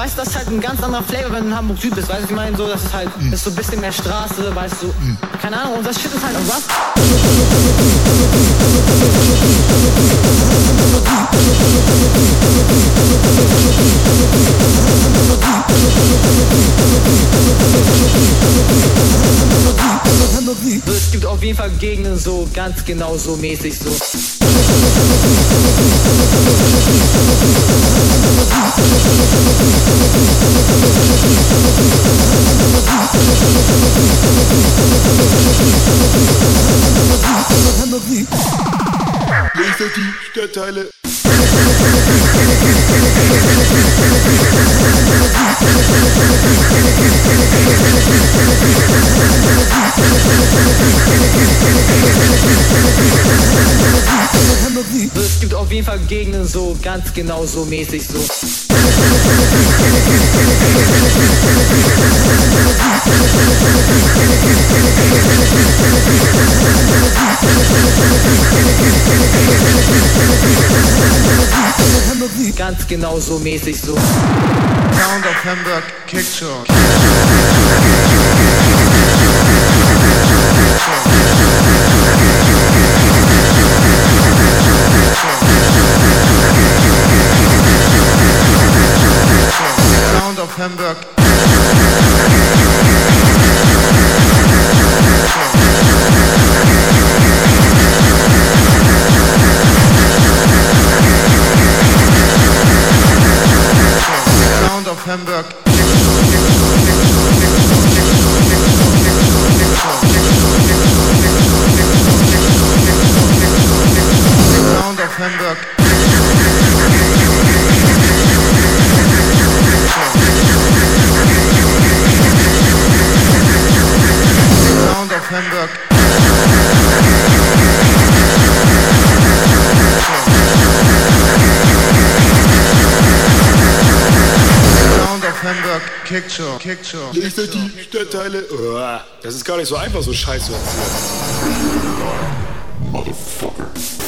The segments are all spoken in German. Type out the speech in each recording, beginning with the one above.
weißt du, das ist halt ein ganz anderer Flavor, wenn du in Hamburg Süd bist. Weißt du, ich meine, so, das ist halt, mhm. ist so ein bisschen mehr Straße, weißt du, mhm. keine Ahnung, und das Shit ist halt auch was. Also, es gibt auf jeden Fall Gegenden so ganz genau so mäßig so. Laserdiebstahlteile. Es gibt auf jeden Fall Gegenden so ganz genau so mäßig so benutzen. Ganz genau so mäßig so. Sound of Hamburg Kickshot. Kick gar nicht so einfach, so Scheiße zu erzählen. Motherfucker.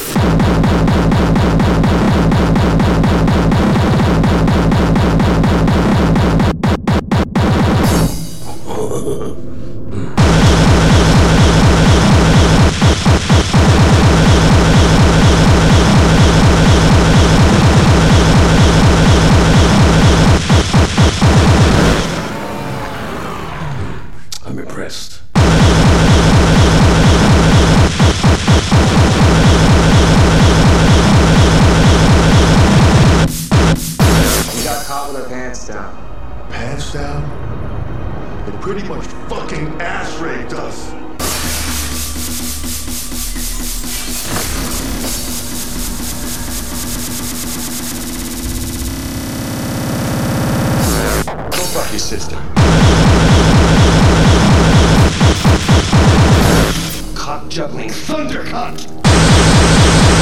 Juggling thundercut.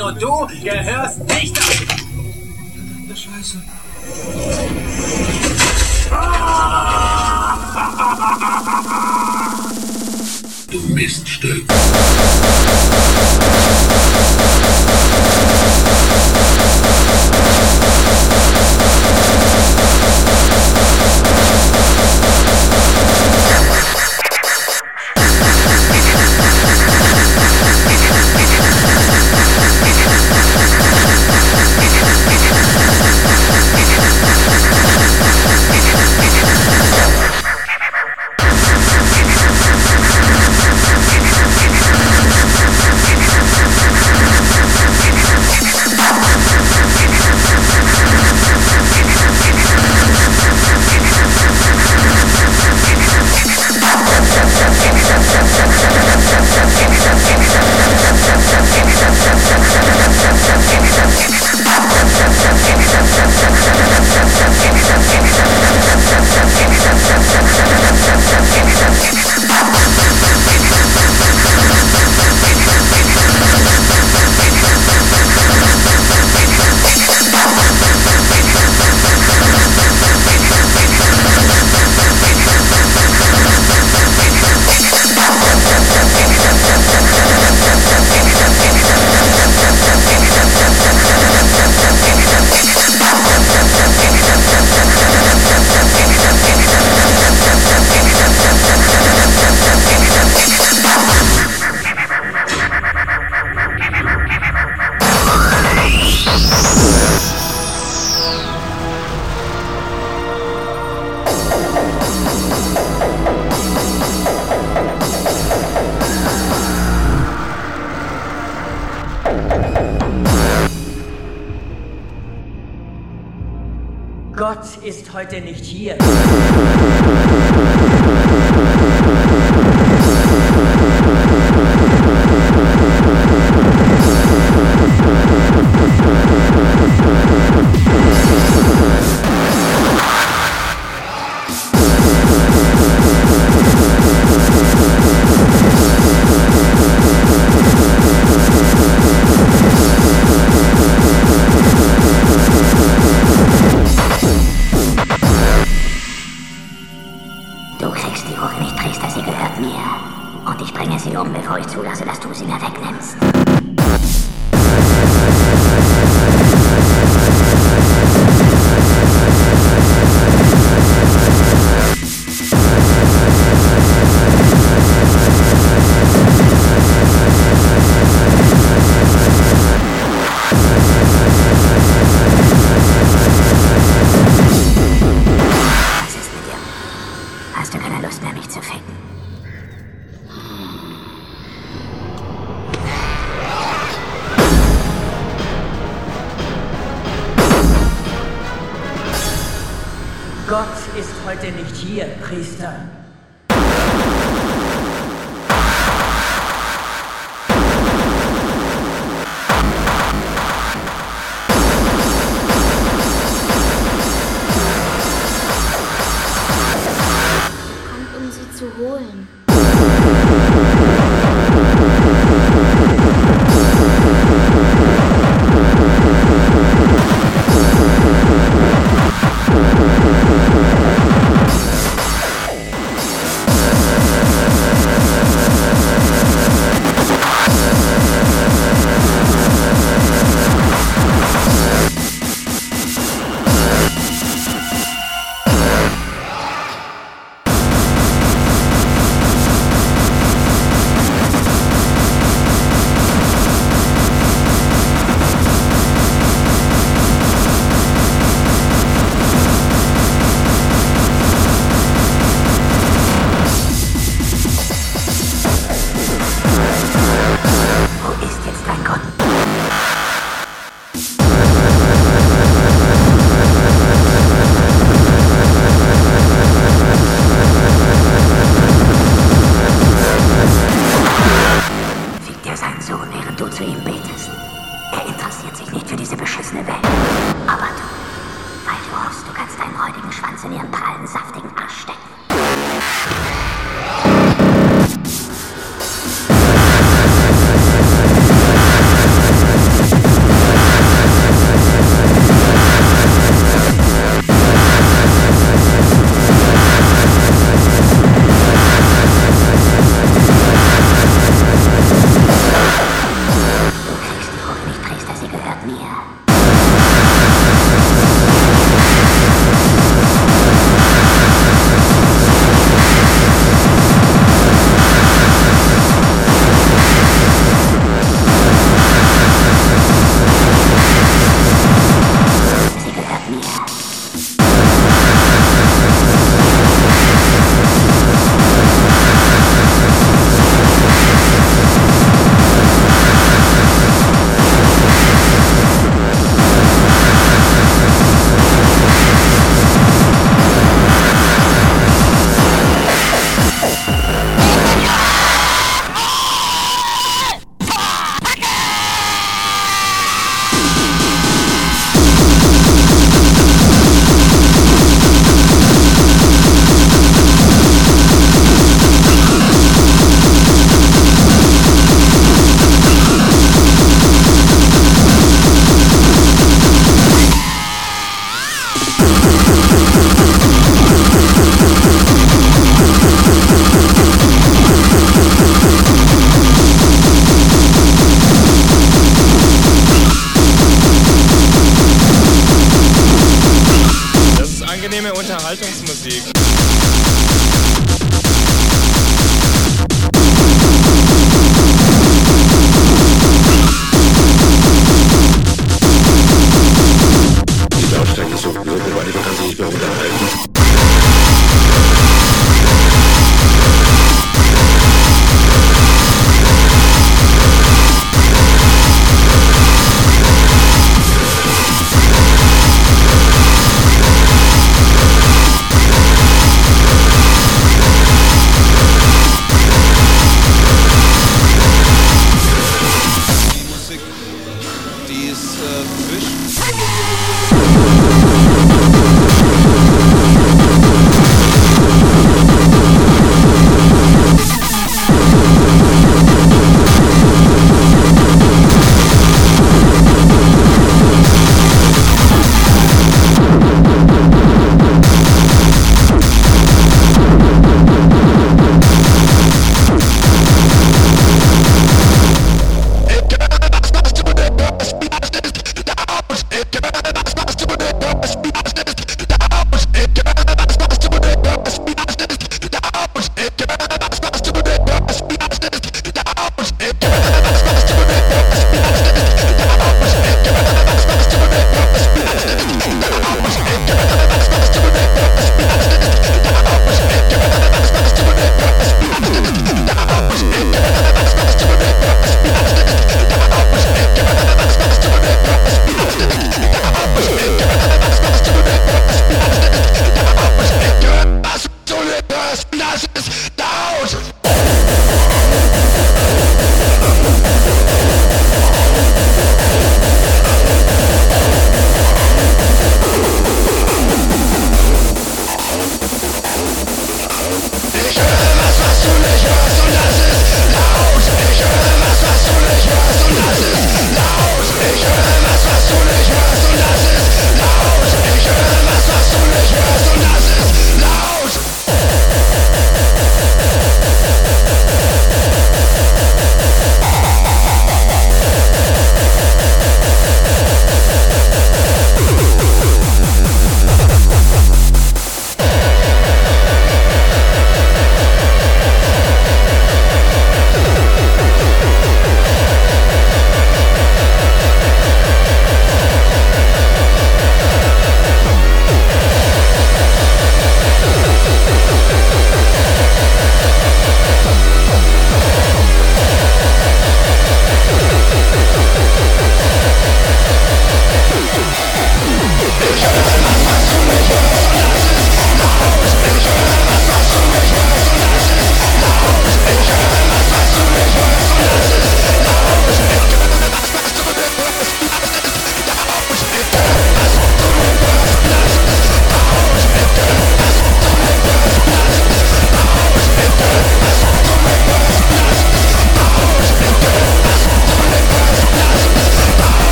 no do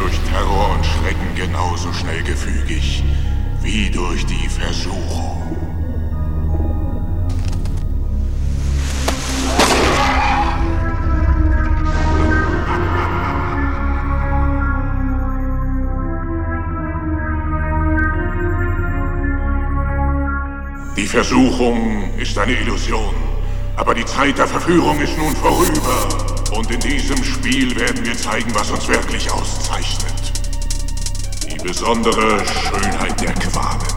durch Terror und Schrecken genauso schnell gefügig wie durch die Versuchung. Die Versuchung ist eine Illusion, aber die Zeit der Verführung ist nun vorüber. Und in diesem Spiel werden wir zeigen, was uns wirklich auszeichnet. Die besondere Schönheit der Qualen.